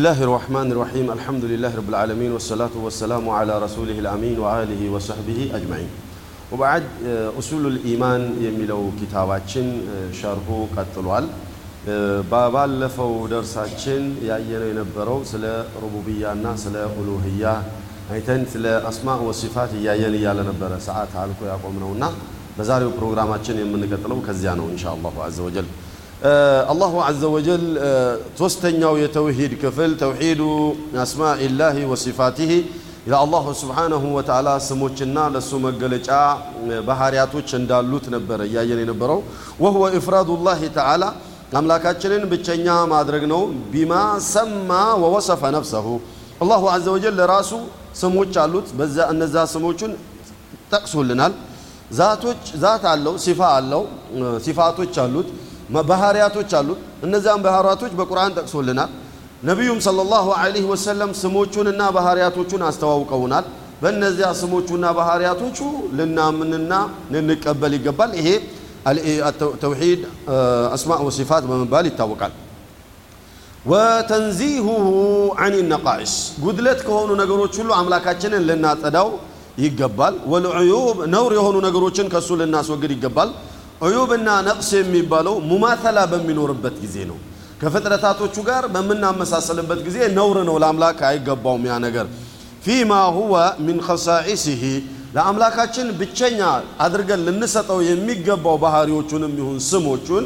الله الرحمن الرحيم الحمد لله رب العالمين والصلاة والسلام على رسوله الأمين وآله وصحبه أجمعين وبعد أصول الإيمان يملو كتاباتشن شرحو قتلوال بابا لفو درساتشن يأينا ينبرو سلا ربوبيا الناس سلا ألوهيا هيتن سلا أسماء وصفات يأينا يالا نبرا ساعات هالكو يقومنا ونا بزاريو برنامجنا يمنك تلو كزيانو إن شاء الله عز وجل آه، الله عز وجل آه، توستنيا ويتوحيد كفل توحيد أسماء الله وصفاته إلى الله سبحانه وتعالى سموتنا لسوم الجلجاء آه، بحرياتو تشندا لوت يعني نبرو وهو إفراد الله تعالى أملاك تشنين ما درجنو بما سما ووصف نفسه الله عز وجل راسه سموت شالوت بزاء النزا سموتن تقصولنا ذاتوش ذات علو صفاء علو صفاتوش صفات شالوت ባህሪያቶች አሉት። እነዚያም ባህሪያቶች በቁርአን ጠቅሶልናል። ነቢዩም ሰለላሁ ዐለይሂ ወሰለም ስሞቹንና ባህሪያቶቹን አስተዋውቀውናል። በእነዚያ ስሞቹና ባህሪያቶቹ ልናምንና ልንቀበል ይገባል። ይሄ ተውሒድ አስማእ ወሲፋት በመባል ይታወቃል። ወተንዚሁሁ አን ነቃኢስ ጉድለት ከሆኑ ነገሮች ሁሉ አምላካችንን ልናጸዳው ይገባል። ወልዑዩብ ነውር የሆኑ ነገሮችን ከእሱ ልናስወግድ ይገባል። عيوبنا نقص يميبالو مماثلة بمنور بتجزينه كفترة تاتو تشجار بمننا مساس لبت جزية نورنا والأملاك هاي جباو ميانجر فيما هو من خصائصه لأملاك أشن بتشنيا أدرج للنسة أو يمي جباو بهاري وشون ميهون سمو شون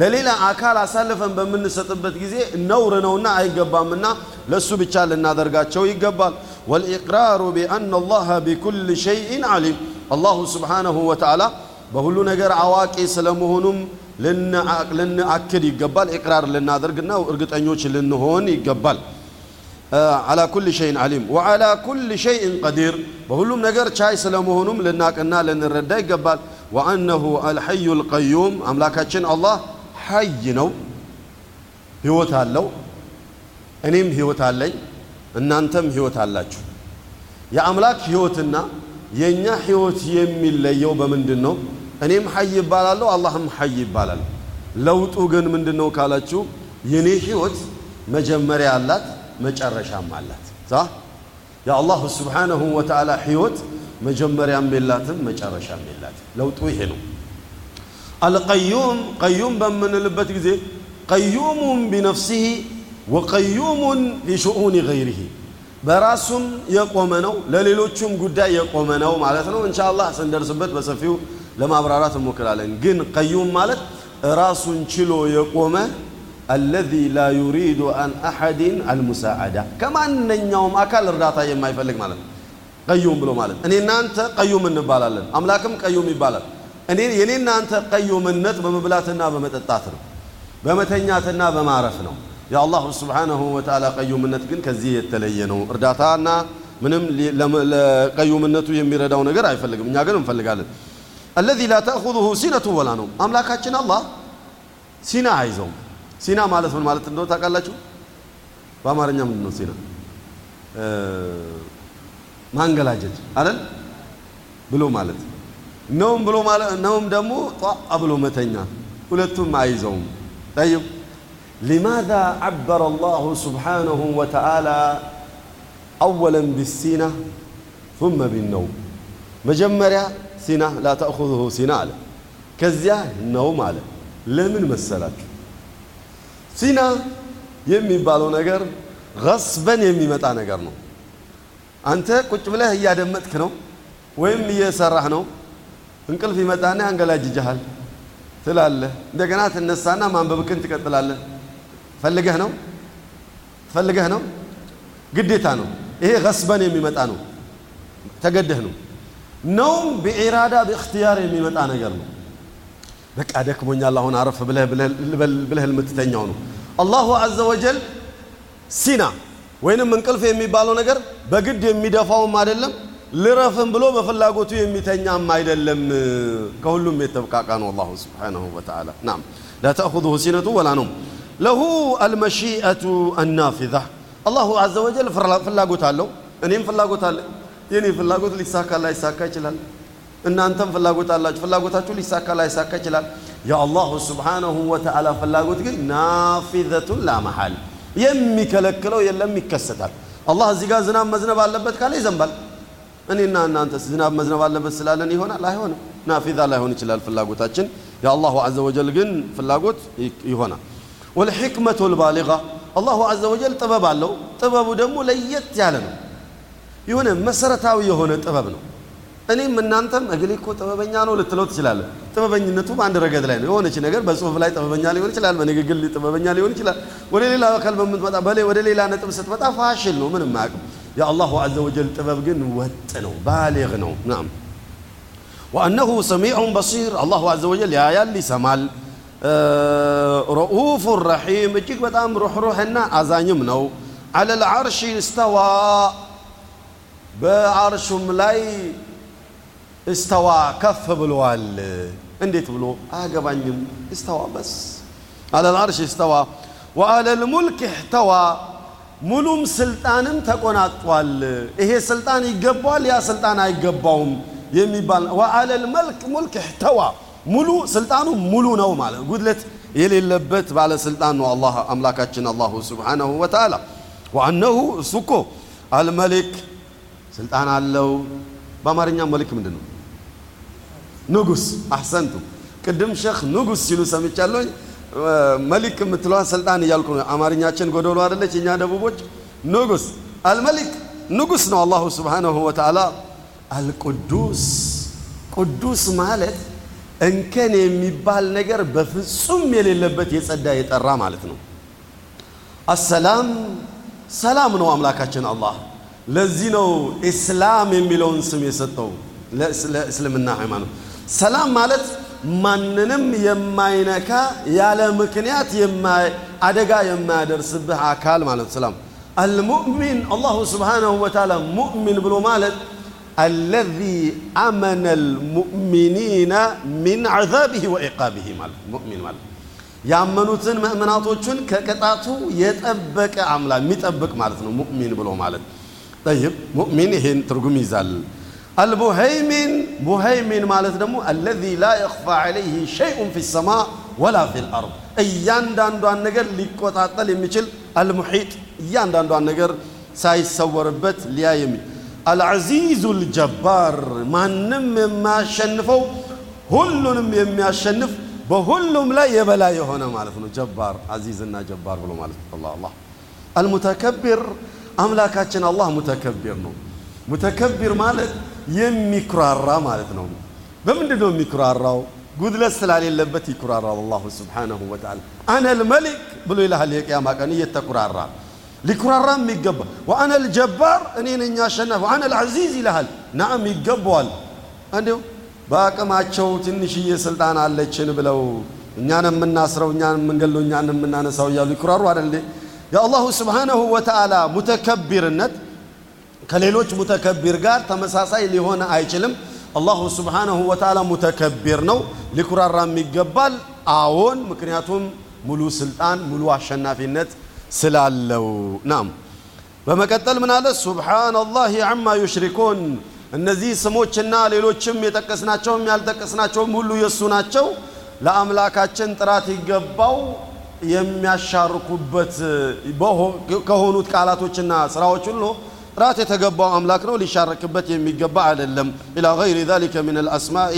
لليلة أكال أسلفا بمن ستبت جزية نورنا ونا هاي جبا منا لسه بتشال النادرجة شو يجبال والإقرار بأن الله بكل شيء عليم الله سبحانه وتعالى በሁሉ ነገር አዋቂ ስለመሆኑም ልንአክድ ይገባል። ኢቅራር ልናደርግና እርግጠኞች ልንሆን ይገባል። አላ ኩል ሸይን አሊም ወአላ ኩል ሸይን ቀዲር፣ በሁሉም ነገር ቻይ ስለመሆኑም ልናቅና ልንረዳ ይገባል። ወአነሁ አልሐዩ ልቀዩም፣ አምላካችን አላህ ሐይ ነው፣ ህይወት አለው። እኔም ህይወት አለኝ፣ እናንተም ህይወት አላችሁ። የአምላክ ህይወትና የእኛ ህይወት የሚለየው በምንድን ነው? እኔ ሐይ ይባላለሁ፣ አላህም ሐይ ይባላል። ለውጡ ግን ምንድነው ካላችሁ የኔ ህይወት መጀመሪያ አላት መጨረሻም አላት። ዛ የአላህ ስብሓነሁ ወተዓላ ህይወት መጀመሪያም የላትም መጨረሻም የላትም። ለውጡ ይሄ ነው። አልቀዩም ቀዩም በምንልበት ጊዜ ቀዩሙን ቢነፍሲሂ ወቀዩሙን ፊሽኡኒ ገይሪሂ በራሱም የቆመ ነው፣ ለሌሎቹም ጉዳይ የቆመ ነው ማለት ነው። እንሻ አላህ ስንደርስበት በሰፊው ለማብራራት እንሞክራለን። ግን ቀዩም ማለት ራሱን ችሎ የቆመ አለዚ ላ ዩሪዱ አን አሐድን አልሙሳዓዳ ከማንኛውም አካል እርዳታ የማይፈልግ ማለት ነው። ቀዩም ብሎ ማለት እኔ እናንተ ቀዩም እንባላለን፣ አምላክም ቀዩም ይባላል። እኔ የኔ እናንተ ቀዩምነት በመብላትና በመጠጣት ነው፣ በመተኛትና በማረፍ ነው። የአላሁ ስብሓነሁ ወተዓላ ቀዩምነት ግን ከዚህ የተለየ ነው። እርዳታና ምንም ለቀዩምነቱ የሚረዳው ነገር አይፈልግም። እኛ ግን እንፈልጋለን። الذي لا تأخذه سنة ولا نوم أملاك أتشن الله سنة عايزهم سنة مالت من مالت النوم تقال لك وما رنيا من النوم سنة ما انقل أجد بلو مالت نوم بلو مالت نوم دمو طاء بلو متنيا ولتم عايزهم طيب لماذا عبر الله سبحانه وتعالى أولا بالسنة ثم بالنوم مجمّر ሲና ላተእኹዙሁ ሲና አለ። ከዚያ ነውም አለ። ለምን መሰላችሁ? ሲና የሚባለው ነገር ገስበን የሚመጣ ነገር ነው። አንተ ቁጭ ብለህ እያደመጥክ ነው ወይም እየሰራህ ነው። እንቅልፍ ይመጣና ያንገላጅጅሃል ትላለህ። እንደገና ትነሳና ማንበብቅን ትቀጥላለህ። ፈልገህ ነው ፈልገህ ነው፣ ግዴታ ነው። ይሄ ገስበን የሚመጣ ነው፣ ተገደህ ነው። ነውም በኢራዳ በእክትያር የሚመጣ ነገር ነው። በቃ ደክሞኛል አሁን አረፍ ብለህ የምትተኛው ነው። አላሁ አዘ ወጀል ሲና ወይንም እንቅልፍ የሚባለው ነገር በግድ የሚደፋውም አይደለም፣ ልረፍም ብሎ በፍላጎቱ የሚተኛም አይደለም። ከሁሉም የተብቃቃ ነው አላሁ ስብሓነሁ ወተዓላ። ናም ላ ተእኹዙሁ ሲነቱ ወላ ነውም ለሁ አልመሺአቱ አናፊዛ አላሁ አዘ ወጀል ፍላጎት አለው፣ እኔም ፍላጎት አለኝ። የኔ ፍላጎት ሊሳካ ላይሳካ ይችላል። እናንተም ፍላጎት አላችሁ። ፍላጎታችሁ ሊሳካ ላይሳካ ይችላል። የአላሁ ስብሓነሁ ወተዓላ ፍላጎት ግን ናፊዘቱን ላመሃል የሚከለክለው የለም፣ ይከሰታል። አላህ እዚህ ጋር ዝናብ መዝነብ አለበት ካለ ይዘንባል። እኔና እናንተስ ዝናብ መዝነብ አለበት ስላለን ይሆናል? አይሆንም። ናፊዛ ላይሆን ይችላል ፍላጎታችን። የአላሁ አዘ ወጀል ግን ፍላጎት ይሆናል። ወልሕክመቱ ልባሊጋ አላሁ አዘ ወጀል ጥበብ አለው። ጥበቡ ደግሞ ለየት ያለ ነው። የሆነ መሰረታዊ የሆነ ጥበብ ነው። እኔም እናንተም እገሌ እኮ ጥበበኛ ነው ልትለው ትችላለህ። ጥበበኝነቱ በአንድ ረገድ ላይ ነው። የሆነች ነገር በጽሁፍ ላይ ጥበበኛ ሊሆን ይችላል፣ በንግግር ጥበበኛ ሊሆን ይችላል። ወደ ሌላ አካል በምትመጣ ወደ ሌላ ነጥብ ስትመጣ ፋሽል ነው፣ ምንም አያውቅም። የአላሁ አዘ ወጀል ጥበብ ግን ወጥ ነው፣ ባሊግ ነው። ናም ወአነሁ ሰሚዑን በሲር አላሁ አዘ ወጀል ያያል፣ ይሰማል። ረኡፍ ረሒም እጅግ በጣም ሩኅሩህና አዛኝም ነው። አለል ዓርሽ ስተዋ بعرشهم لاي استوى كف بالوال انديت بلو عقب عنهم استوى بس على العرش استوى وعلى الملك احتوى ملوم سلطان تكون اطوال ايه سلطان يقبوال يا سلطان يقبوهم يميبال وعلى الملك ملك احتوى ملو سلطان ملو نو مال قلت يلي اللبت على سلطانه الله املاكتنا الله سبحانه وتعالى وانه سكو الملك ስልጣን አለው። በአማርኛ መልክ ምንድን ነው? ንጉስ። አሰንቱ ቅድም ሸክ ንጉስ ሲሉ ሰምቻለሁ። መልክ የምትለዋ ስልጣን እያልኩ ነው። አማርኛችን ጎደሎ አይደለች። እኛ ደቡቦች ንጉስ አልመሊክ ንጉስ ነው። አላሁ ስብሓነሁ ወተዓላ አልቅዱስ ቅዱስ ማለት እንከን የሚባል ነገር በፍጹም የሌለበት የጸዳ የጠራ ማለት ነው። አሰላም ሰላም ነው አምላካችን አላህ ለዚህ ነው ኢስላም የሚለውን ስም የሰጠው ለእስልምና ሃይማኖት። ሰላም ማለት ማንንም የማይነካ ያለ ምክንያት አደጋ የማያደርስብህ አካል ማለት ሰላም። አልሙእሚን አላሁ ስብሓነሁ ወተዓላ ሙእሚን ብሎ ማለት አለዚ አመነ ልሙእሚኒነ ሚን ዓዛቢህ ወኢቃቢህ ማለት ሙእሚን ማለት ያመኑትን ምእምናቶቹን ከቅጣቱ የጠበቀ አምላክ የሚጠብቅ ማለት ነው ሙእሚን ብሎ ማለት طيب مؤمن هن ترقم يزال البهيمن بهيمن ما لتدمو الذي لا يخفى عليه شيء في السماء ولا في الأرض أيان دان دان نقر لكو تعطل مثل المحيط أيان دان دان نقر ساي سور بيت العزيز الجبار ما نم ما شنفو هلون يم يشنف بهلهم لا يبلا يهونا مالفنو جبار عزيزنا جبار بلو مالف الله الله المتكبر አምላካችን አላህ ሙተከቢር ነው። ሙተከቢር ማለት የሚኩራራ ማለት ነው። በምንድን ነው የሚኩራራው? ጉድለት ስላሌለበት ይኩራራል። አላሁ ስብሓነሁ ወተዓላ አነል መሊክ ብሎ ይልሃል። የቅያማ ቀን እየተኩራራ ሊኩራራ የሚገባ ወአነል ጀባር እኔ ነኝ አሸናፊ ወአነል ዐዚዝ ይልሃል። ናም ይገባዋል። እንዲሁ በአቅማቸው ትንሽዬ ስልጣን አለችን ብለው እኛን የምናስረው እኛን የምንገለው እኛን የምናነሳው እያሉ ይኩራሩ አይደል? يا الله سبحانه وتعالى متكبر النت كليلوش متكبر قال تمساسا اللي هنا ايشلم الله سبحانه وتعالى متكبر نو لكرة رامي قبل آون مكنياتهم ملو سلطان ملو عشنا في النت سلالو نعم بمكتل من هذا سبحان الله عما يشركون النزي سمو چنا ليلو چم يتكسنا چوم يالتكسنا چوم ملو يسونا چو لا أملاكا چن تراتي قبل የሚያሻርኩበት ከሆኑት ቃላቶችና ስራዎች ሁሉ ራት የተገባው አምላክ ነው ሊሻርክበት የሚገባ አይደለም ኢላ ገይሪ ዛሊከ ምን አልአስማኢ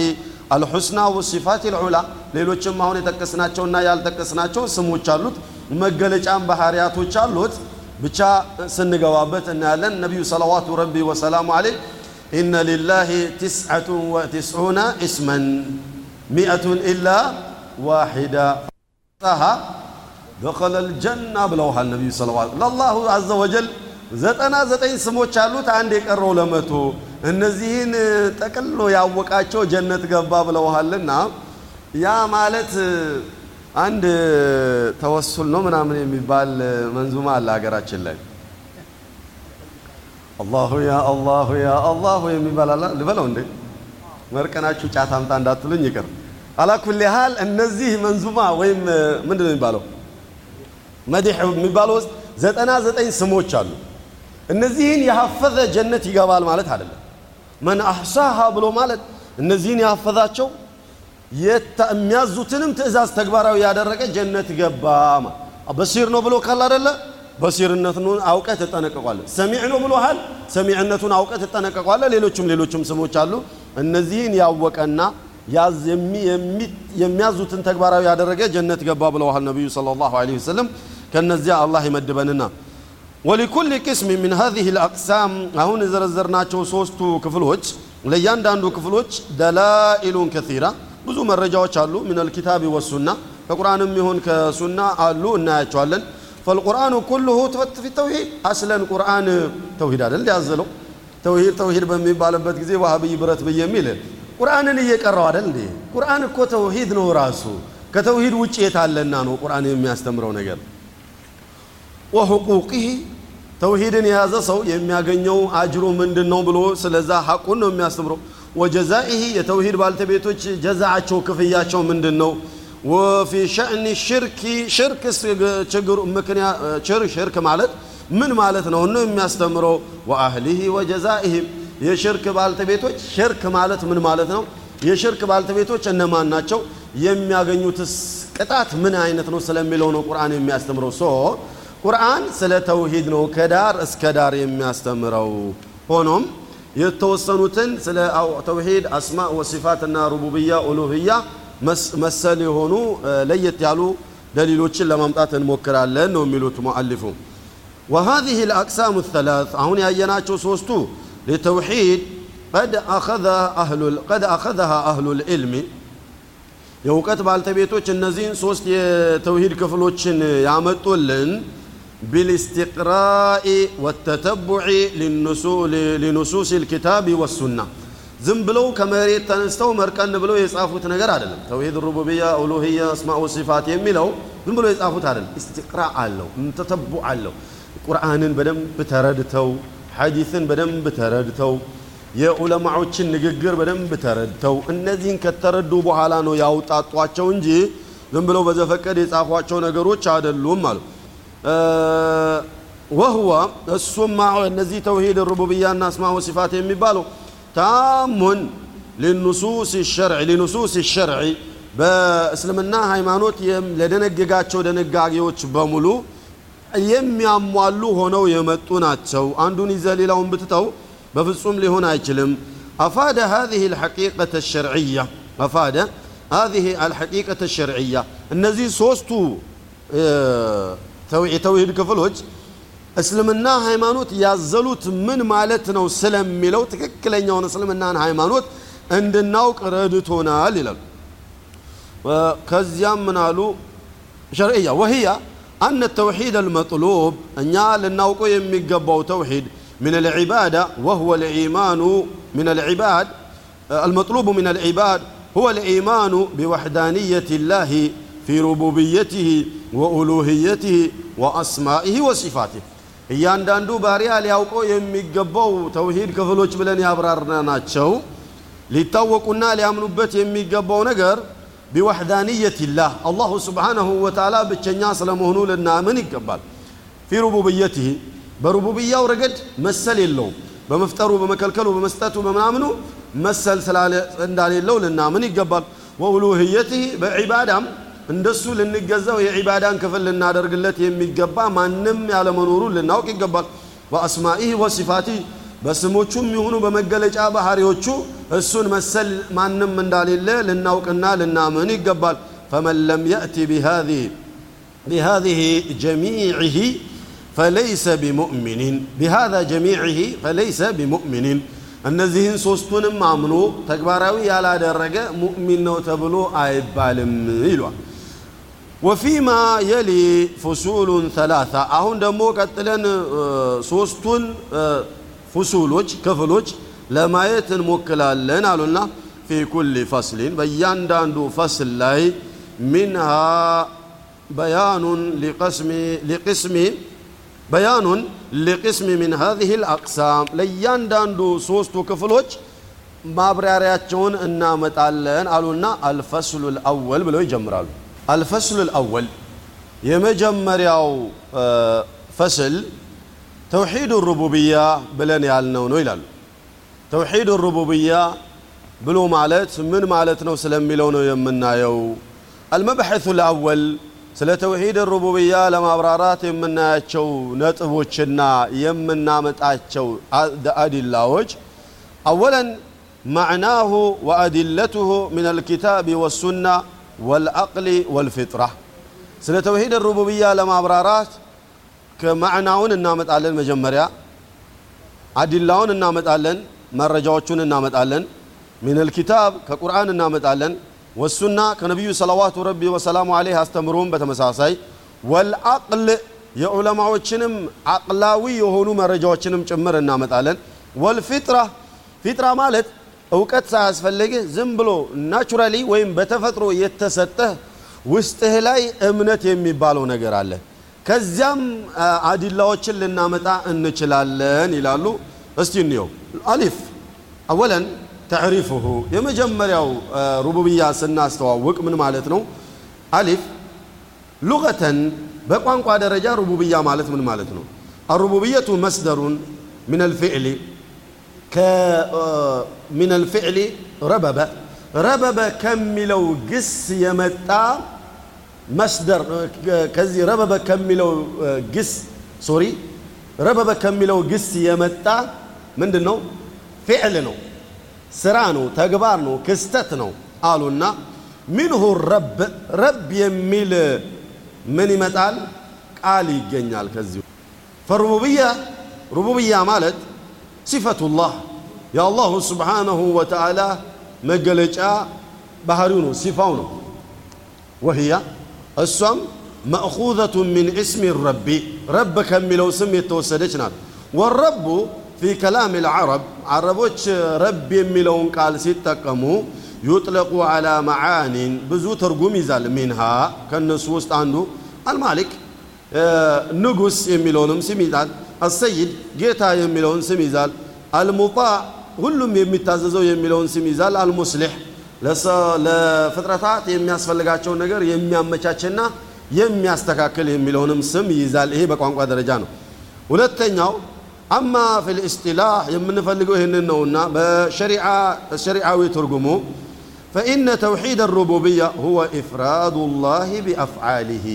አልሑስና ወሲፋት ልዑላ ሌሎችም አሁን የጠቀስናቸውና ያልጠቀስናቸው ስሞች አሉት መገለጫም ባህሪያቶች አሉት ብቻ ስንገባበት እናያለን ነቢዩ ሰለዋቱ ረቢ ወሰላሙ አለይህ إن لله تسعة وتسعون اسما مئة إلا واحدة ደኸለል ጀና ብለውሃል ነቢዩ ስለ ለአላሁ አዘ ወጀል ዘጠና ዘጠኝ ስሞች አሉት፣ አንድ የቀረው ለመቶ እነዚህን ጠቅሎ ያወቃቸው ጀነት ገባ ብለውሃልና ያ ማለት አንድ ተወሱል ነው ምናምን የሚባል መንዙማ አለ ሀገራችን ላይ አላሁ ያ አላሁ ያ አላሁ የሚባል አላ ልበለው እንዴ መርቀናችሁ ጫት አምጣ እንዳትሉኝ ይቅር። አላኩል ያህል እነዚህ መንዙማ ወይም ምንድን ነው የሚባለው መዲሕ የሚባለው ውስጥ ዘጠና ዘጠኝ ስሞች አሉ። እነዚህን የሐፈዘ ጀነት ይገባል ማለት አይደለም። መን አሕሳሃ ብሎ ማለት እነዚህን ያፈዛቸው የሚያዙትንም ትእዛዝ ተግባራዊ ያደረገ ጀነት ገባ። በሲር ነው ብሎ ካል አደለ በሲርነቱን አውቀ ትጠነቀቋለ። ሰሚዕ ነው ብሎሃል፣ ሰሚዕነቱን አውቀ ትጠነቀቋለ። ሌሎችም ሌሎችም ስሞች አሉ። እነዚህን ያወቀና የሚያዙትን ተግባራዊ ያደረገ ጀነት ገባ ብለዋል ነቢዩ ሰለላሁ ዐለይሂ ወሰለም። كنزيا الله مدبننا ولكل قسم من هذه الأقسام هون زرزرنا شو صوستو كفلوج ليان داندو كفلوج دلائل كثيرة بزو مرجع وشالو من الكتاب والسنة فقرآن ميهون كسنة ألو ناية شوالن فالقرآن كله تفت في التوحيد أصلا القرآن توحيد هذا اللي أزلو توحيد توحيد بمي بالبت كزي وهابي برت بيميل قرآن اللي يكرر هذا اللي قرآن كو توحيد نو راسو كتوحيد وجهه تعلمنا نو قرآن يمي أستمرون أجل ወሁቁቂህ ተውሂድን የያዘ ሰው የሚያገኘው አጅሩ ምንድን ነው ብሎ ስለዛ ሐቁን ነው የሚያስተምረው። ወጀዛኢህ የተውሂድ ባልተቤቶች ጀዛቸው ክፍያቸው ምንድን ነው? ወፊ ሸእኒ ሽርኪ ሽርክ ችግሩ ሽርክ ማለት ምን ማለት ነው ነው የሚያስተምረው። ወአህሊህ ወጀዛኢህም የሽርክ ባልተቤቶች ሽርክ ማለት ምን ማለት ነው? የሽርክ ባልተቤቶች እነማን ናቸው? የሚያገኙትስ ቅጣት ምን አይነት ነው ስለሚለው ነው ቁርአን የሚያስተምረው ሶ ቁርአን ስለ ተውሂድ ነው ከዳር እስከ ዳር የሚያስተምረው ሆኖም የተወሰኑትን ስለ ተውሂድ አስማ ወሲፋት እና ሩቡብያ ኡሉህያ መሰል የሆኑ ለየት ያሉ ደሊሎችን ለማምጣት እንሞክራለን ነው የሚሉት ሙአሊፉ وهذه الأقسام الثلاث هون يا يناتشو سوستو لتوحيد قد أخذها أهل ال... قد أخذها أهل العلم يوكت بالتبيتوش النزين سوست توحيد كفلوتشن يعمل طولن بالاستقراء والتتبع للنصوص لنصوص الكتاب والسنه ذنب لو كمريت تنستو مركان بلو يصافوت نغير عدلم توحيد الربوبيه اولوهيه اسماء وصفات يميلو ذنب لو يصافوت عدل استقراء الله تتبع الله قرانا بدم بتردتو حديثا بدم بتردتو يا علماء وچن نغغر بدم بتردتو انذين كتردو بحالا نو ياوطاطواچو انجي ذنب لو بزفقد يصافواچو نغروچ عدلوم مالو آه، وهو السمع الذي توحيد الربوبية أسماء وصفاته مبالو تام للنصوص الشرع لنصوص الشرع بسلمنا هاي مانوت يم لدنا جيجاتشو دنا جاجيوش بملو يم يعملو هنا ويمتوناتشو عندوني زليلا ومبتتو بفصوم لي هنا يكلم أفاد هذه الحقيقة الشرعية أفاد هذه الحقيقة الشرعية النزي صوستو توعي توحيد كفلوج اسلمنا هيمانوت يازلوت من مالتنا وسلم ميلو تككلنا اسلمنا هيمانوت عندنا وقردتونا للل وكزيام منالو شرعية وهي أن التوحيد المطلوب أن يالنا وقيم توحيد من العبادة وهو الإيمان من العباد المطلوب من العباد هو الإيمان بوحدانية الله في ربوبيته وألوهيته وأسمائه وصفاته እያንዳንዱ ባሪያ ሊያውቀው የሚገባው ተውሂድ ክፍሎች ብለን ያብራርና ናቸው ሊታወቁና ሊያምኑበት የሚገባው ነገር ቢወሕዳንየትላህ አላሁ ስብሓነሁ ወተዓላ ብቸኛ ስለመሆኑ ልናምን ይገባል ፊ ሩቡብየትህ በሩቡብያው ረገድ መሰል የለውም በመፍጠሩ በመከልከሉ በመስጠቱ በምናምኑ መሰል እንዳሌለው ልናምን ይገባል ወኡሉህየትህ በዒባዳም እንደሱ ልንገዛው የዒባዳን ክፍል ልናደርግለት የሚገባ ማንም ያለመኖሩን ልናውቅ ይገባል በአስማኢህ ወሲፋቲህ በስሞቹም ይሁኑ በመገለጫ ባህሪዎቹ እሱን መሰል ማንም እንዳሌለ ልናውቅና ልናምን ይገባል فمن لم يأتي بهذه بهذه جميعه فليس بمؤمن بهذا جميعه فليس بمؤمن እነዚህን ሶስቱንም አምኖ ተግባራዊ ያላደረገ ሙእሚን ነው ተብሎ አይባልም ይሏል وفيما يلي فصول ثلاثة أهون دمو كتلن آه، سوستون آه، فصولوج كفلوج لما يتن مكلا لنا لنا في كل فصل بيان داندو فصل لاي منها بيان لقسم لقسم بيان لقسم من هذه الأقسام ليان داندو سوستو كفلوج ما برياريات جون النامت اللين الفصل الأول بلوي جمرالو الفصل الأول يمجمر ياو آه، فصل توحيد الربوبية بلن نو نيلان توحيد الربوبية بلو مالت من مالت نو سلم ملونو يمنا يو المبحث الأول سل توحيد الربوبية لما برارات يمنا يتشو نتبو تشنا يمنا متأتشو أدي اللاوج أولا معناه وأدلته من الكتاب والسنة والعقل والفطرة سنة توحيد الربوبية لما أبرارات كمعناون النامت ألن مجمريا أدلاون النامت ألن مرجعوشون النامت ألن من الكتاب كقرآن النامت ألن والسنة كنبي صلوات ربي وسلامه عليه أستمرون بتمساسي والعقل يا علماء وشنم የዑለማዎችንም አቅላዊ የሆኑ جمر النامت እናመጣለን والفطرة فطرة مالت እውቀት ሳያስፈልግህ ዝም ብሎ ናቹራሊ ወይም በተፈጥሮ የተሰጠህ ውስጥህ ላይ እምነት የሚባለው ነገር አለ። ከዚያም አዲላዎችን ልናመጣ እንችላለን ይላሉ። እስቲ እንየው። አሊፍ አወለን ተዕሪፍሁ የመጀመሪያው ሩቡብያ ስናስተዋውቅ ምን ማለት ነው? አሊፍ ሉገተን በቋንቋ ደረጃ ሩቡብያ ማለት ምን ማለት ነው? አሩቡብየቱ መስደሩን ሚነል ፊዕሊ ከሚን አልፍዕሊ ረበበ ረበበ ከሚለው ግስ የመጣ መስደር ከዚህ ረበበ ከሚለው ግስ ሶሪ ረበበ ከሚለው ግስ የመጣ ምንድን ነው? ፊዕል ነው፣ ስራ ነው፣ ተግባር ነው፣ ክስተት ነው አሉና ሚንሁ ረብ ረብ የሚል ምን ይመጣል? ቃል ይገኛል። ከዚሁ ፈሩቡብያ ሩቡብያ ማለት صفة الله يا الله سبحانه وتعالى مجلجا بحرون صفاون وهي السم مأخوذة من اسم الرب ربك ملو سمي توسدشنا والرب في كلام العرب عربوش رب ملون قال ستكمو يطلق على معاني بزو ترجم زال منها كان نصوص عنده المالك نجس ملونم سميتال السيد جيتا يميلون سميزال المطاع كل يمتاززو يميلون سميزال المصلح لسا لفترة تاعت يمي أسفل لغاچو نگر يمي أمچاچنا يمي أستقاكل يميلونم سميزال إيه بقوانق درجانو ولتن يو أما في الاستلاح يمن فلقو هن النونا بشريعة الشريعة ويترقمو فإن توحيد الربوبية هو إفراد الله بأفعاله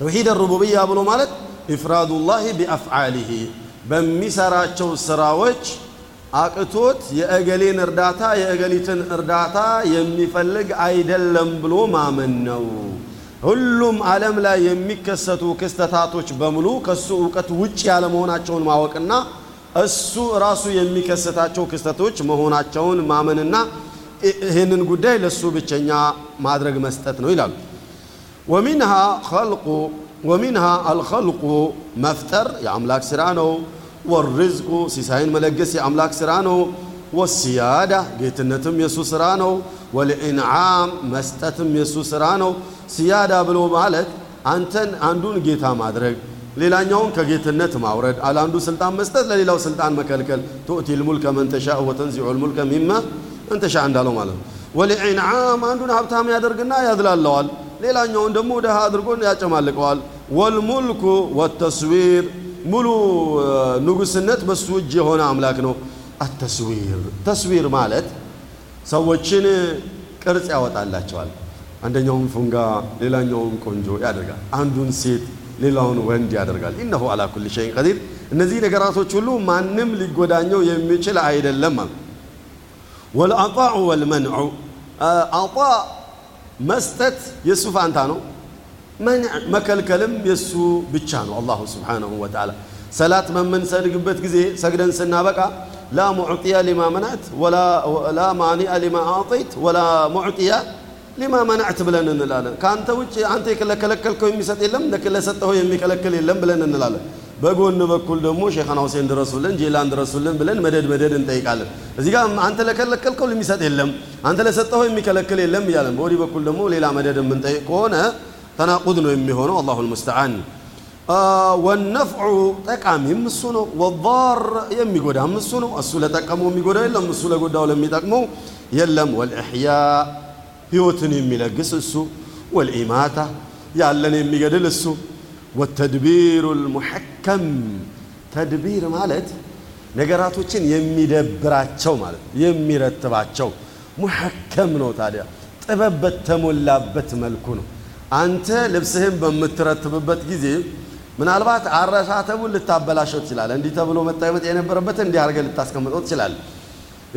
توحيد الربوبية أبو مالك ኢፍራዱላህ ቢአፍዓሊሂ በሚሰራቸው ስራዎች አቅቶት የእገሌን እርዳታ የእገሊትን እርዳታ የሚፈልግ አይደለም ብሎ ማመን ነው። ሁሉም ዓለም ላይ የሚከሰቱ ክስተታቶች በሙሉ ከሱ እውቀት ውጭ ያለመሆናቸውን ማወቅና እሱ ራሱ የሚከሰታቸው ክስተቶች መሆናቸውን ማመንና ይህንን ጉዳይ ለሱ ብቸኛ ማድረግ መስጠት ነው ይላሉ። ወሚንሃ ኸልቁ ومنها الخلق مفتر يا سرانو والرزق سيساين ملقس يا سرانو والسيادة جيت النتم يسو سرانو والإنعام مستتم يسو سرانو سيادة بلو مالك أنتن عندون قيتا مدرك ليلا نيون كقيت النتم أورد على عندو سلطان مستت لليلا سلطان مكالكل تؤتي الملك من تشاء وتنزع الملك مما أنت شاء عندالو مالك والإنعام عندون هبتام يدرقنا يدلال لوال ليلا نيون دمو دهادرقون يا جمالك وال ወልሙልኩ ወተስዊር ሙሉ ንጉስነት በሱ እጅ የሆነ አምላክ ነው። አተስዊር ተስዊር ማለት ሰዎችን ቅርጽ ያወጣላቸዋል። አንደኛውን ፉንጋ፣ ሌላኛውን ቆንጆ ያደርጋል። አንዱን ሴት፣ ሌላውን ወንድ ያደርጋል። ኢነሁ አላ ኩል ሸይን ቀዲር። እነዚህ ነገራቶች ሁሉ ማንም ሊጎዳኘው የሚችል አይደለም። ወልአጣዑ ወልመንዑ አጣ መስጠት የእሱ ፋንታ ነው። منع مكل كلم يسو بتشانو الله سبحانه وتعالى صلاة من من سرق بيت كذي سجدن سنا بقى لا معطية لما منعت ولا لا مانع لما أعطيت ولا معطية لما منعت بلن إن لالا كان توجه أنت كلا كلا كل كوي مسات إلهم ده كلا سته هو يمي كلا كلا إلهم بلن إن لالا بقول نبغى كل دم وش خنا وسند رسولن جيلان رسولن بلن مدد مدد إن تي كلا زيكا أنت لا كلا كل كوي مسات إلهم أنت لا سته هو يمي كلا كلا إلهم يالهم بوري بقول دم ولا مدد من تي كونه ተናቁድ ነው የሚሆነው አላሁ ልሙስተዓን ወነፍዑ ጠቃሚም እሱ ነው ወዳር የሚጎዳም እሱ ነው እሱ ለጠቀመው የሚጎዳ የለም እሱ ለጎዳው ለሚጠቅመው የለም ወልእሕያ ህይወትን የሚለግስ እሱ ወልኢማታ ያለን የሚገድል እሱ ወተድቢሩ ልሙሐከም ተድቢር ማለት ነገራቶችን የሚደብራቸው ማለት የሚረትባቸው ሙሐከም ነው ታዲያ ጥበብ በተሞላበት መልኩ ነው አንተ ልብስህን በምትረትብበት ጊዜ ምናልባት አረሳተቡን ልታበላሸው ትችላለህ። እንዲህ ተብሎ መጠበጥ የነበረበት እንዲህ አድርገህ ልታስቀምጠው ትችላለህ።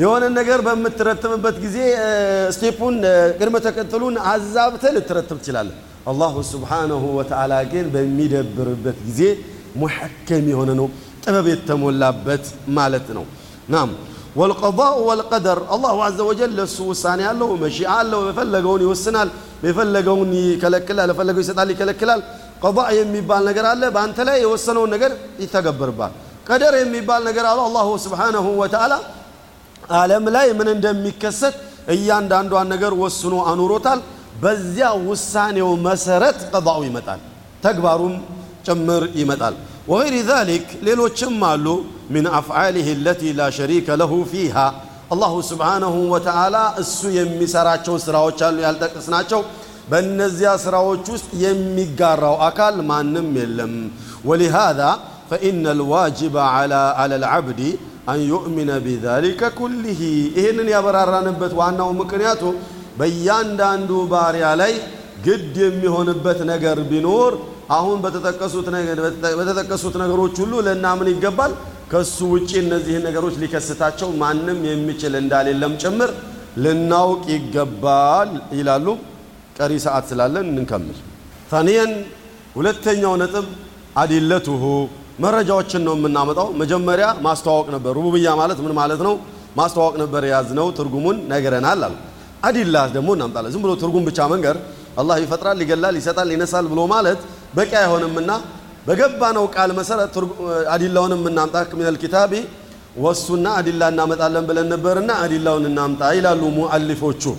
የሆነ ነገር በምትረትብበት ጊዜ ስቴፑን፣ ቅድመ ተከተሉን አዛብተህ ልትረትብ ትችላለህ። አላሁ ስብሓነሁ ወተዓላ ግን በሚደብርበት ጊዜ ሙሐከም የሆነ ነው፣ ጥበብ የተሞላበት ማለት ነው። ናም ወልቀዳኡ ወልቀደር አላሁ አዘ ወጀል ለሱ ውሳኔ አለው፣ መሺአ አለው፣ የፈለገውን ይወስናል። የፈለገውን ይከለክላል፣ የፈለገው ይሰጣል፣ ይከለክላል። ቀዳዕ የሚባል ነገር አለ። በአንተ ላይ የወሰነውን ነገር ይተገበርባል። ቀደር የሚባል ነገር አለ። አላሁ ስብሓነሁ ወተዓላ ዓለም ላይ ምን እንደሚከሰት እያንዳንዷን ነገር ወስኖ አኑሮታል። በዚያ ውሳኔው መሰረት ቀዳው ይመጣል፣ ተግባሩም ጭምር ይመጣል። ወገይሪ ዛሊክ ሌሎችም አሉ ሚን አፍዓሊህ ለቲ ላ ሸሪከ ለሁ ፊሃ አላሁ ስብሓነሁ ወተዓላ እሱ የሚሰራቸው ስራዎች አሉ ያልጠቀስናቸው በእነዚያ ስራዎች ውስጥ የሚጋራው አካል ማንም የለም ወሊሃዛ ፈኢነ ልዋጅብ አላ ልዓብዲ አን ዩእሚነ ቢዛሊከ ኩሊህ ይህንን ያበራራንበት ዋናው ምክንያቱ በእያንዳንዱ ባሪያ ላይ ግድ የሚሆንበት ነገር ቢኖር አሁን በተጠቀሱት ነገሮች ሁሉ ልናምን ይገባል ከሱ ውጪ እነዚህን ነገሮች ሊከስታቸው ማንም የሚችል እንዳሌለም ጭምር ልናውቅ ይገባል ይላሉ። ቀሪ ሰዓት ስላለን እንንከምል። ታኒየን ሁለተኛው ነጥብ አዲለቱሁ መረጃዎችን ነው የምናመጣው። መጀመሪያ ማስተዋወቅ ነበር። ሩቡብያ ማለት ምን ማለት ነው? ማስተዋወቅ ነበር የያዝነው። ትርጉሙን ነግረናል አሉ። አዲላ ደግሞ እናምጣለን። ዝም ብሎ ትርጉም ብቻ መንገር አላህ ይፈጥራል፣ ይገላል፣ ይሰጣል፣ ይነሳል ብሎ ማለት በቂ አይሆንምና بجبانو قال مثلا لون من نامتاك من الكتاب والسنة أدلة لنا ألم بل النبر لون أدلة ونامت أيلا لومو ألف وشو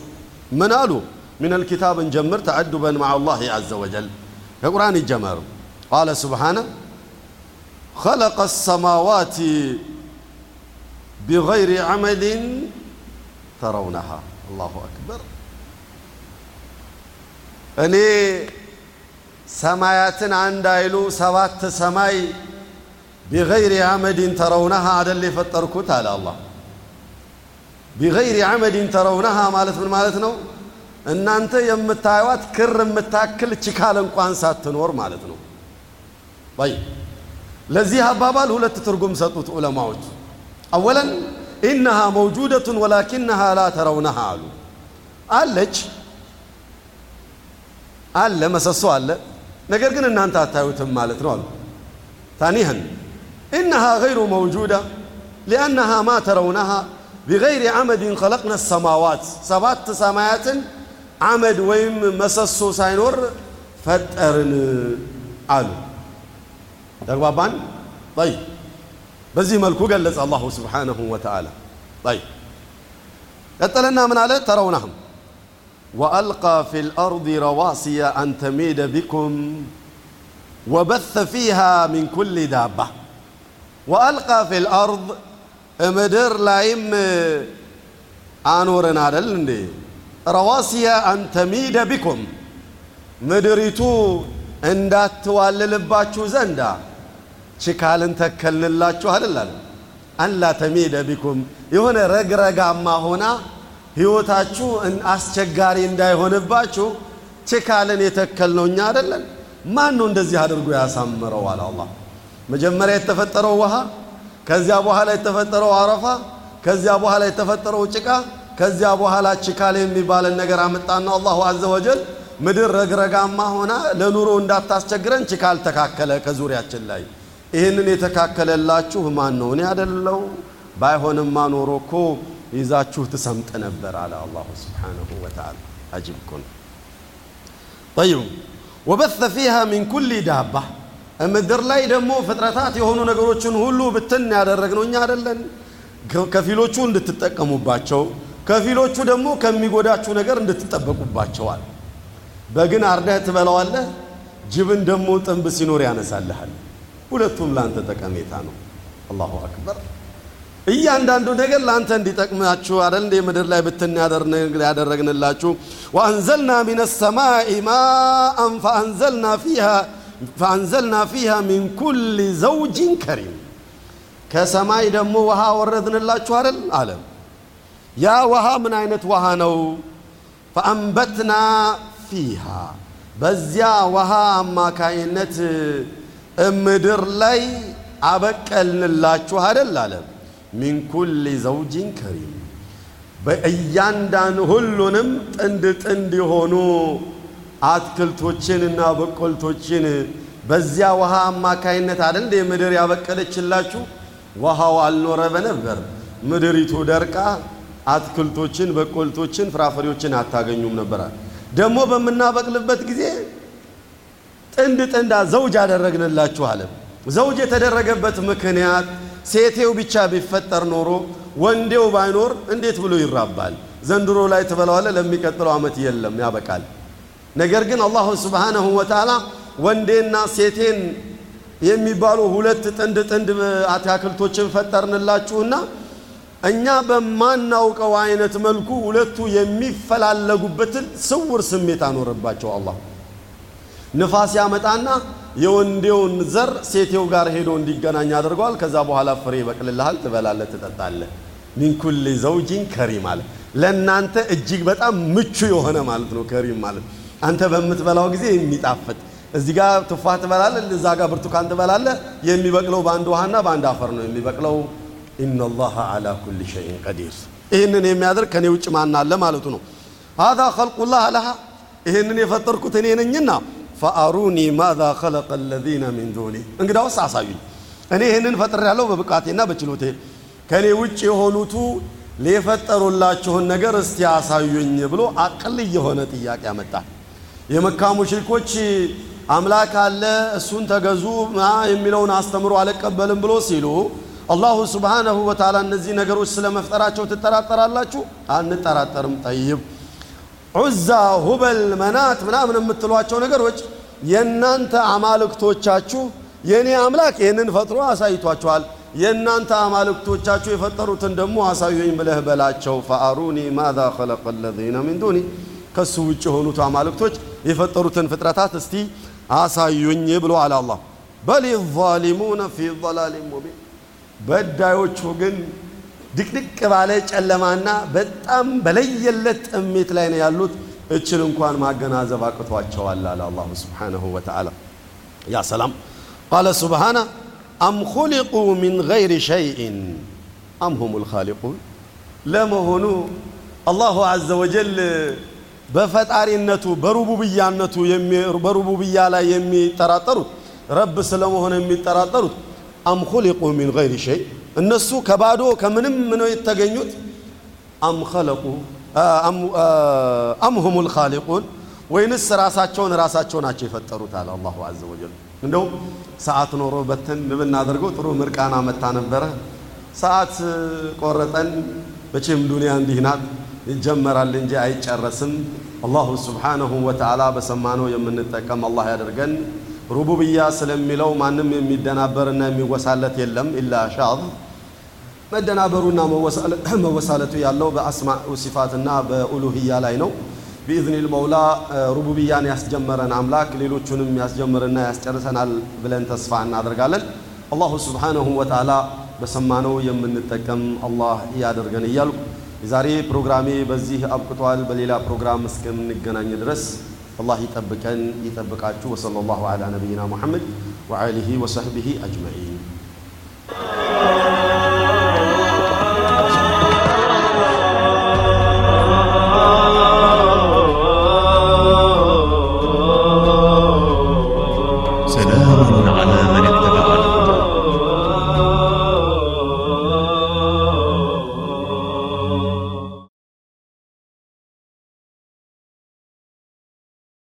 من ألو من الكتاب الجمر تعدبا مع الله عز وجل القرآن الجمر قال سبحانه خلق السماوات بغير عمل ترونها الله أكبر أني ሰማያትን አንድ አይሉ ሰባት ሰማይ ቢገይሪ አመድን ተረውነሃ አደል የፈጠርኩት አለ አላህ። ቢገይሪ አመድን ተረውነሃ ማለት ምን ማለት ነው? እናንተ የምታዩት ክር የምታክል ችካል እንኳን ሳትኖር ማለት ነው። ይ ለዚህ አባባል ሁለት ትርጉም ሰጡት ዑለማዎች። አወለን ኢነሃ መውጁደቱን ወላኪነሃ ላ ተረውነሃ አሉ። አለች አለ መሰሶ አለ ነገር ግን እናንተ አታዩትም ማለት ነው አሉ። ثانيا إنها غير موجودة لأنها ما ترونها بغير عمد خلقنا السماوات سبعة سماوات عمد ወይም መሰሶ ሳይኖር ፈጠርን አሉ። ተግባባን? طيب በዚህ መልኩ ገለጸ አላሁ ስብሓነሁ ወተዓላ። طيب ቀጠለና ምን አለ? ተረውናህም وألقى في الأرض رواسي أن تميد بكم وبث فيها من كل دابة وألقى في الأرض مدر لايم أنورنا دلني رواسي أن تميد بكم مدريتو اندات واللباتشو زندا شكال انتكال للاتشو هلالا أن لا تميد بكم يهون رقرقا ما هنا ህይወታችሁ አስቸጋሪ እንዳይሆንባችሁ ችካልን የተከልነው እኛ አይደለን። ማን ነው እንደዚህ አድርጎ ያሳምረው? አለ አላህ። መጀመሪያ የተፈጠረው ውሃ፣ ከዚያ በኋላ የተፈጠረው አረፋ፣ ከዚያ በኋላ የተፈጠረው ጭቃ፣ ከዚያ በኋላ ችካል የሚባለን ነገር አመጣና አላሁ አዘወጀል ወጀል ምድር ረግረጋማ ሆና ለኑሮ እንዳታስቸግረን ችካል ተካከለ ከዙሪያችን ላይ። ይህንን የተካከለላችሁ ማን ነው? እኔ አይደለው። ባይሆንማ ኖሮ እኮ ይዛችሁ ትሰምጥ ነበር አለ አላሁ ስብሓነሁ ወተዓላ። አጂብ እኮ ነው። ጠይብ ወበተ ፊሃ ሚን ኩሊ ዳባ ምድር ላይ ደግሞ ፍጥረታት የሆኑ ነገሮችን ሁሉ ብትን ያደረግነው እኛ አይደለን። ከፊሎቹ እንድትጠቀሙባቸው፣ ከፊሎቹ ደግሞ ከሚጎዳችሁ ነገር እንድትጠበቁባቸዋል። በግን አርደህ ትበላዋለህ፣ ጅብን ደግሞ ጥንብ ሲኖር ያነሳልሃል። ሁለቱም ለአንተ ጠቀሜታ ነው። አላሁ አክበር እያንዳንዱ ነገር ለአንተ እንዲጠቅማችሁ አደል እንደ ምድር ላይ ብትን ያደረግንላችሁ። ወአንዘልና ሚነ ሰማይ ማአን ፈአንዘልና ፊሃ ሚን ኩል ዘውጅን ከሪም ከሰማይ ደግሞ ውሃ ወረድንላችሁ አደል አለ። ያ ውሃ ምን አይነት ውሃ ነው? ፈአንበትና ፊሃ በዚያ ውሃ አማካይነት ምድር ላይ አበቀልንላችሁ አደል አለም ሚን ኩል ዘውጅን ከሪም በእያንዳንዱ ሁሉንም ጥንድ ጥንድ የሆኑ አትክልቶችንና በቆልቶችን በዚያ ውሃ አማካይነት አይደል እንደ ምድር ያበቀለችላችሁ። ውሃው አልኖረ በነበር ምድሪቱ ደርቃ አትክልቶችን፣ በቆልቶችን፣ ፍራፍሬዎችን አታገኙም ነበራል። ደግሞ በምናበቅልበት ጊዜ ጥንድ ጥንዳ ዘውጅ አደረግንላችሁ አለ። ዘውጅ የተደረገበት ምክንያት ሴቴው ብቻ ቢፈጠር ኖሮ ወንዴው ባይኖር እንዴት ብሎ ይራባል? ዘንድሮ ላይ ትበላዋለ፣ ለሚቀጥለው ዓመት የለም ያበቃል። ነገር ግን አላሁ ስብሓነሁ ወተዓላ ወንዴና ሴቴን የሚባሉ ሁለት ጥንድ ጥንድ አትክልቶችን ፈጠርንላችሁና እኛ በማናውቀው አይነት መልኩ ሁለቱ የሚፈላለጉበትን ስውር ስሜት አኖረባቸው። አላሁ ንፋስ ያመጣና የወንዴውን ዘር ሴቴው ጋር ሄዶ እንዲገናኝ አድርገዋል። ከዛ በኋላ ፍሬ ይበቅልልሃል፣ ትበላለህ፣ ትጠጣለህ። ሚንኩል ዘውጂን ከሪም አለ። ለእናንተ እጅግ በጣም ምቹ የሆነ ማለት ነው። ከሪም ማለት አንተ በምትበላው ጊዜ የሚጣፍጥ እዚህ ጋር ትፋህ ትበላለህ፣ እዛ ጋር ብርቱካን ትበላለህ። የሚበቅለው በአንድ ውሃና በአንድ አፈር ነው የሚበቅለው። ኢነላሃ አላ ኩል ሸይን ቀዲር። ይህንን የሚያደርግ ከኔ ውጭ ማን አለ ማለቱ ነው። ሀዛ ኸልቁላህ ለሃ ይህንን የፈጠርኩት እኔ ነኝና ፈአሩኒ ማዛ ኸለቀ ለዚነ ሚን ዱኒ እንግዳውስ አሳዩኝ እኔ ይህንን ፈጥር ያለው በብቃቴና በችሎቴ ከእኔ ውጭ የሆኑቱ የፈጠሩላችሁን ነገር እስቲ አሳዩኝ ብሎ አቅል የሆነ ጥያቄ አመጣ። የመካ ሙሽሪኮች አምላክ አለ እሱን ተገዙ የሚለውን አስተምሮ አልቀበልም ብሎ ሲሉ አላሁ ሱብሓነሁ ወተዓላ እነዚህ ነገሮች ስለመፍጠራቸው ትጠራጠራላችሁ? አንጠራጠርም። ጠይብ ዑዛ ሁበል መናት ምናምን የምትሏቸው ነገሮች የእናንተ አማልክቶቻችሁ የእኔ አምላክ ይህንን ፈጥሮ አሳይቷችኋል የእናንተ አማልክቶቻችሁ የፈጠሩትን ደግሞ አሳዩኝ ብለህ በላቸው ፈአሩኒ ማዛ ኸለቀ ለዚነ ሚን ዱኒ ከሱ ውጭ የሆኑት አማልክቶች የፈጠሩትን ፍጥረታት እስቲ አሳዩኝ ብሎ አለ አላህ በል ዛሊሙነ ፊ ضላል ሙቢን በዳዮቹ ግን ድቅድቅ ባለ ጨለማና በጣም በለየለት ጥሜት ላይ ነው ያሉት። እችን እንኳን ማገናዘብ አቅቷቸዋል አለ አላሁ ስብሓነሁ ወተዓላ። ያ ሰላም ቃለ ሱብሓነ አም ኹሊቁ ሚን ገይሪ ሸይኢን አም ሁሙል ኻሊቁን። ለመሆኑ አላሁ ዐዘ ወጀል በፈጣሪነቱ በሩቡብያነቱ በሩቡብያ ላይ የሚጠራጠሩት ረብ ስለመሆነ የሚጠራጠሩት አም ኹሊቁ ሚን ገይሪ ሸይ እነሱ ከባዶ ከምንም ነው የተገኙት። አም ኸለቁ አም ሁሙል ኻሊቁን ወይንስ ራሳቸውን ራሳቸው ናቸው የፈጠሩት አለ አላሁ አዘ ወጀል። እንደው ሰዓት ኖሮ በተን ብናደርገው ጥሩ ምርቃና መታ ነበረ። ሰዓት ቆረጠን። መቼም ዱንያ እንዲህ ናት፣ ይጀመራል እንጂ አይጨረስም። አላሁ ስብሓነሁ ወተዓላ በሰማነው የምንጠቀም አላህ ያደርገን። ሩቡብያ ስለሚለው ማንም የሚደናበርና የሚወሳለት የለም ኢላ ሻዝ መደናበሩና መወሳለቱ ያለው በአስማዕ ሲፋትና በኡሉህያ ላይ ነው። ቢኢዝኒል መውላ ሩቡብያን ያስጀመረን አምላክ ሌሎቹንም ያስጀምርና ያስጨርሰናል ብለን ተስፋ እናደርጋለን። አላሁ ስብሓነሁ ወተዓላ በሰማነው የምንጠቀም አላህ እያደርገን እያልኩ የዛሬ ፕሮግራሜ በዚህ አብቅቷል። በሌላ ፕሮግራም እስከምንገናኝ ድረስ አላህ ይጠብቀን፣ ይጠብቃችሁ። ወሰለላሁ ዐላ ነቢይና ሙሐመድ ወአሊሂ ወሰሕቢሂ አጅመዒን።